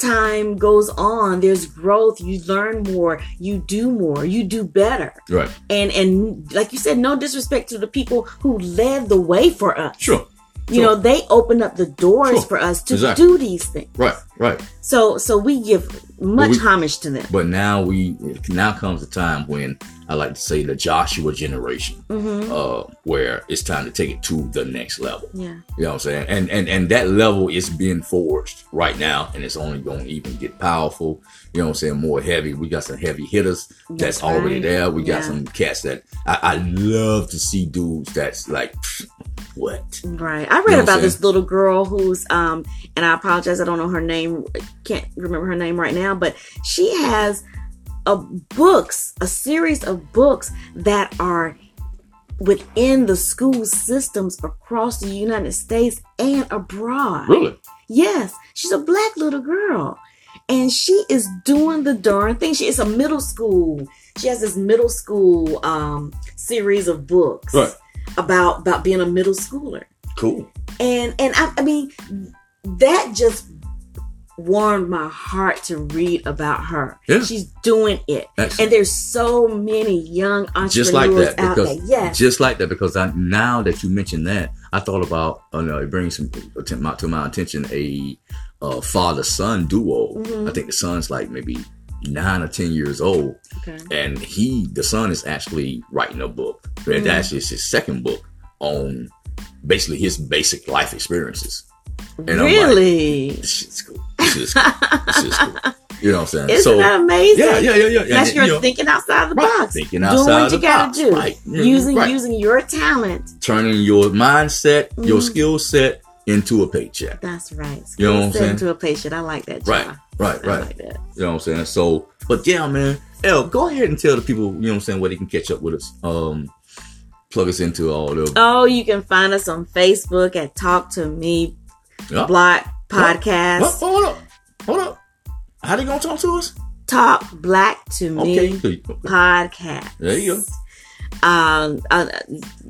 B: time goes on there's growth you learn more you do more you do better
A: right.
B: and and like you said no disrespect to the people who led the way for us
A: Sure.
B: You
A: sure.
B: know they open up the doors
A: Sure.
B: for us to
A: Exactly.
B: do these things
A: Right. Right.
B: so so we give much
A: we-
B: homage to them
A: But now we now comes the time when I like to say the Joshua generation,
B: hmm
A: uh, where it's time to take it to the next level.
B: yeah
A: You know what I'm saying? And and and that level is being forged right now, and it's only going to even get powerful. You know what I'm saying? More heavy. We got some heavy hitters that's,
B: That's
A: already
B: right.
A: there. We got
B: Yeah.
A: some cats that I, I love to see dudes that's like, what?
B: Right. I read
A: You know
B: about this little girl who's um and I apologize, I don't know her name can't remember her name right now, but she has a books, a series of books that are within the school systems across the United States and abroad.
A: Really?
B: Yes, she's a black little girl. And she is doing the darn thing. She is a middle school. She has this middle school um series of books
A: Right.
B: about about being a middle schooler.
A: Cool.
B: And and I, I mean that just warmed my heart to read about her.
A: Yeah.
B: She's doing it.
A: Excellent.
B: And there's so many young entrepreneurs
A: just like that
B: out
A: because
B: there. Yes.
A: just like that because I, now that you mentioned that I thought about oh no, it brings some to my, to my attention a uh, father son duo.
B: Mhm.
A: I think the son's like maybe nine or ten years old,
B: okay.
A: and he the son is actually writing a book.
B: Mhm.
A: actually it's his second book on basically his basic life experiences. And I'm like,
B: really?
A: This shit's cool. This is cool. this is cool. You know what I'm saying?
B: Isn't
A: so
B: that amazing?
A: yeah, yeah, yeah, yeah.
B: That's
A: And,
B: your
A: you know,
B: thinking outside the
A: right,
B: box.
A: thinking outside the box.
B: Doing what you gotta
A: box.
B: do.
A: Right.
B: Using
A: Right.
B: using your talent.
A: turning your mindset, your
B: Mhm.
A: skill set into a paycheck.
B: That's right.
A: You know what I'm saying?
B: Into a paycheck. I like that.
A: Right,
B: John.
A: right,
B: I
A: right.
B: like that.
A: You know what I'm saying? So, but yeah, man, L, go ahead and tell the people, you know what I'm saying, where they can catch up with us. Um, plug us into all the
B: Oh, you can find us on Facebook at Talk to Me
A: Yeah.
B: Black
A: Oh,
B: Podcast.
A: hold up. Hold up. How they gonna talk to us?
B: Talk Black to Me
A: Okay.
B: Podcast.
A: There you go.
B: Um uh,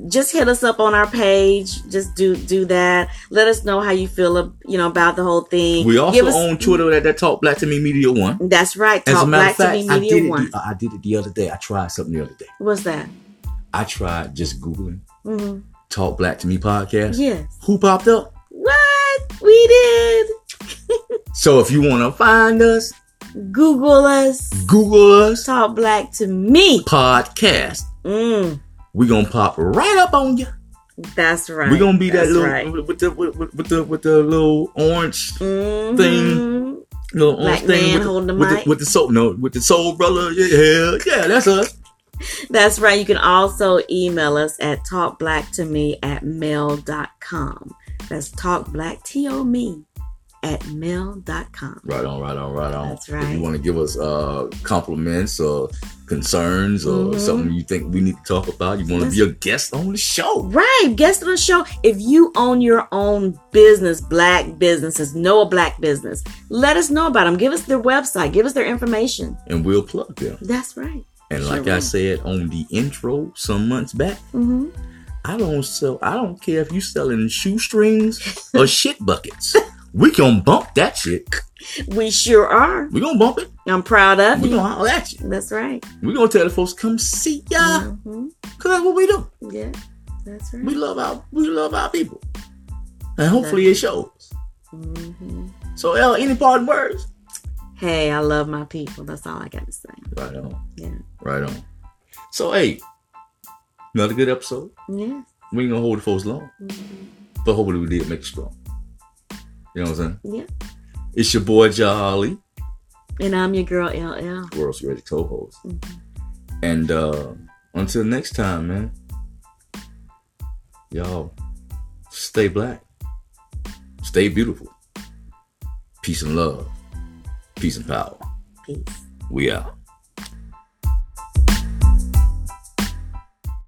B: just hit us up on our page. Just do do that. Let us know how you feel you know about the whole thing.
A: We also
B: us-
A: own Twitter at that Talk Black to Me Media One.
B: that's right.
A: As a
B: talk
A: matter
B: black
A: of fact,
B: to me
A: I
B: media
A: did, it
B: one.
A: the, I did it the other day. I tried something the other day.
B: what's that?
A: I tried just Googling
B: hmm
A: Talk Black to Me podcast.
B: yes.
A: Who popped up?
B: what? We did.
A: So if you want to find us,
B: google us.
A: Google us.
B: Talk black to me.
A: Podcast.
B: Mm,
A: We gonna pop right up on you.
B: that's right
A: We gonna be that little
B: right.
A: with the with, with, with the with the little orange
B: Mhm.
A: thing. little
B: Black
A: orange thing with, the,
B: holding the
A: with,
B: mic.
A: the, with the soul no with the soul brother. Yeah, yeah, that's us.
B: That's right. You can also email us at talkblacktome at mail.com. That's talkblack, T-O-me, at mail.com.
A: Right on, right on, right on.
B: That's
A: If
B: right.
A: you want to give us uh compliments or concerns or
B: Mhm.
A: something you think we need to talk about, you want to be a guest on the show.
B: Right. Guest on the show. If you own your own business, black businesses, know a black business, let us know about them. Give us their website. Give us their information.
A: And we'll plug them.
B: That's right.
A: And
B: Sure
A: like I
B: will.
A: said on the intro some months back,
B: hmm
A: I don't sell. I don't care if you're selling shoestrings or shit buckets. We gonna bump that shit.
B: We sure are.
A: We gonna bump it.
B: I'm proud of
A: We
B: you.
A: gonna holler at you.
B: That's right.
A: We gonna tell the folks come see ya,
B: hmm
A: cause that's what we do.
B: Yeah. That's right.
A: We love our we love our people, and hopefully it shows.
B: hmm
A: So, L, any parting words?
B: Hey, I love my people. That's all I got to say.
A: Right on,
B: Yeah.
A: right on. So, hey, another good episode.
B: Yeah.
A: We ain't gonna hold the folks long,
B: Mhm.
A: but hopefully we did make it strong. You know what I'm saying?
B: Yeah.
A: It's your boy Jolly,
B: And I'm your girl LL.
A: World's Ready co-host.
B: Mhm.
A: And uh until next time, man. Y'all stay black. Stay beautiful. Peace and love. Peace and power.
B: Peace.
A: We out.